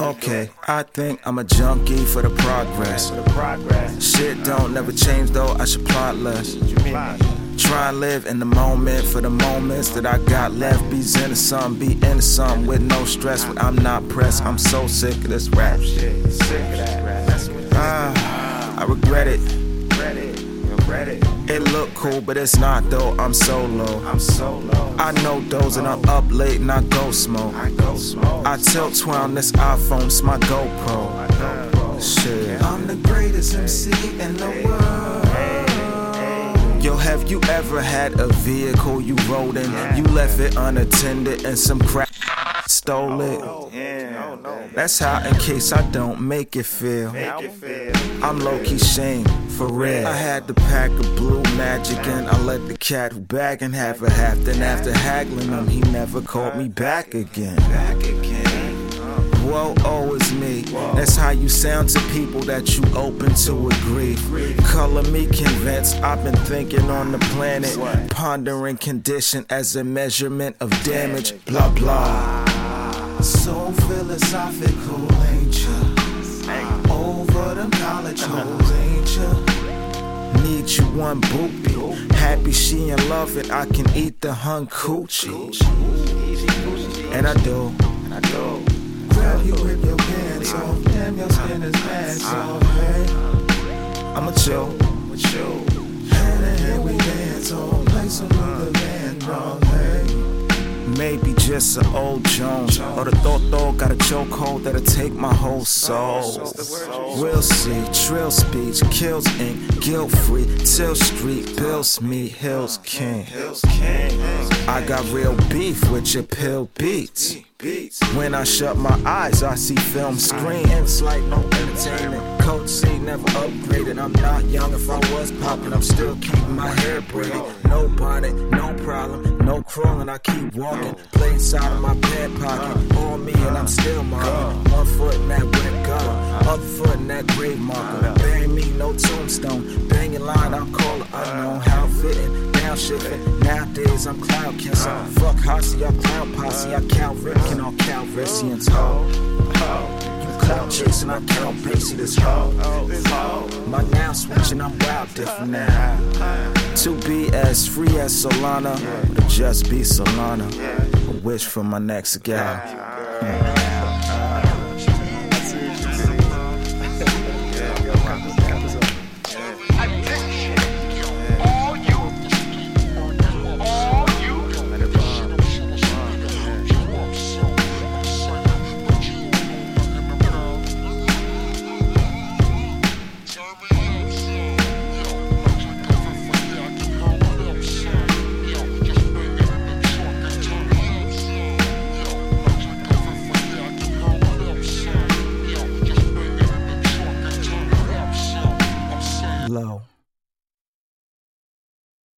Okay, I think I'm a junkie for the progress. Shit don't never change though, I should plot less. Try and live in the moment for the moments that I got left. Be into something, be into something with no stress. When I'm not pressed, I'm so sick of this rap shit. Ah, I regret it. It look cool, but it's not though. I'm solo. I'm solo. I know those and I'm up late and I go smoke. I go smoke. I tilt twirl this iPhone, it's my GoPro. Shit. I'm the greatest MC in the world. Yo, have you ever had a vehicle you rode in? You left it unattended and some crap stole it. Oh, That's how, in case I don't make it feel. I'm low key shame, for real. I had to pack a blue magic and I let the cat bag and have a half. Then after haggling him, he never called me back again. Whoa, oh, it's me. That's how you sound to people that you open to agree. Color me convinced. I've been thinking on the planet, pondering condition as a measurement of damage. Blah blah. So philosophical, ain't ya? One boopy. Happy she in love and I can eat the hun coochie. And I do. And I do. Grab you with your pants off. Damn, your skin is mad soft, hey. I'ma chill. I'ma chill. Maybe just an old Jones. Or the though got a chokehold that'll take my whole soul. We'll see. Trill speech kills ink. Guilt free. Till street bills me. Hills King. I got real beef with your pill beats. When I shut my eyes, I see film screen. It's like no entertainment. Coach C never upgraded. I'm not young. If I was popping, I'm still keeping my hair braided. No bonnet, no problem, no crawling. I keep walking. Play inside of my pant pocket. On me, and I'm still marking. One foot in that wet gutter, other foot in that grave marker. Bury me, no tombstone. Banging line, I'll call it unknown. How fitting, down shifting. Nowadays, I'm cloud kissing. Fuck Hossy, I'm cloud posse. I count Ripken on Calrissians. Ho. You cloud chasing, I count Basie this hoe. My now switching, I'm wild different now. To be as free as Solana, or to just be Solana. A wish for my next gal.